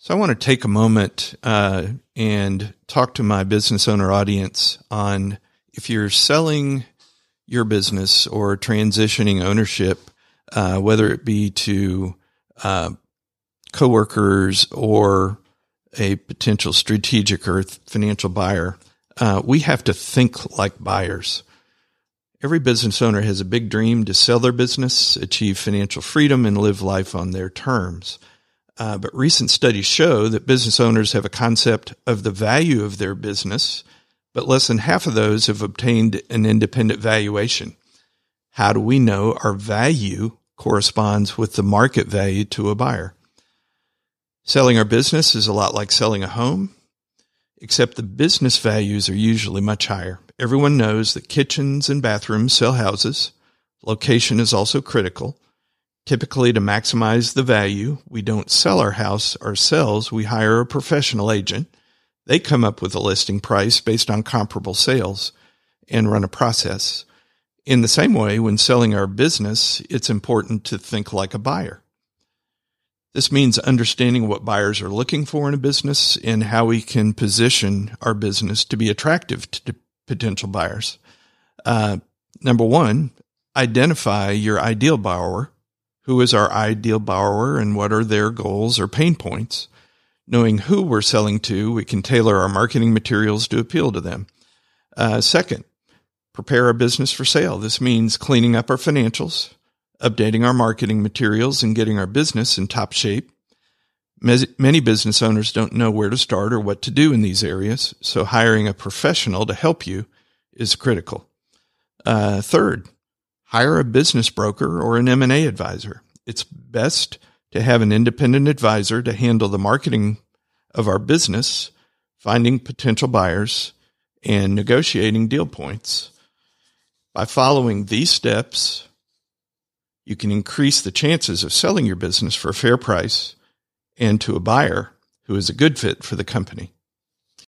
So I want to take a moment uh, and talk to my business owner audience on if you're selling your business or transitioning ownership, uh, whether it be to uh, coworkers or a potential strategic or financial buyer, uh, we have to think like buyers. Every business owner has a big dream to sell their business, achieve financial freedom, and live life on their terms. Uh, but recent studies show that business owners have a concept of the value of their business, but less than half of those have obtained an independent valuation. How do we know our value corresponds with the market value to a buyer? Selling our business is a lot like selling a home, except the business values are usually much higher. Everyone knows that kitchens and bathrooms sell houses. Location is also critical. Typically, to maximize the value, we don't sell our house ourselves. We hire a professional agent. They come up with a listing price based on comparable sales and run a process. In the same way, when selling our business, it's important to think like a buyer. This means understanding what buyers are looking for in a business and how we can position our business to be attractive to potential buyers. Uh, number one, identify your ideal borrower who is our ideal borrower and what are their goals or pain points. Knowing who we're selling to, we can tailor our marketing materials to appeal to them. Uh, second, prepare our business for sale. This means cleaning up our financials, updating our marketing materials, and getting our business in top shape. Many business owners don't know where to start or what to do in these areas, so hiring a professional to help you is critical. Uh, third, hire a business broker or an M&A advisor. It's best to have an independent advisor to handle the marketing of our business, finding potential buyers, and negotiating deal points. By following these steps, you can increase the chances of selling your business for a fair price and to a buyer who is a good fit for the company.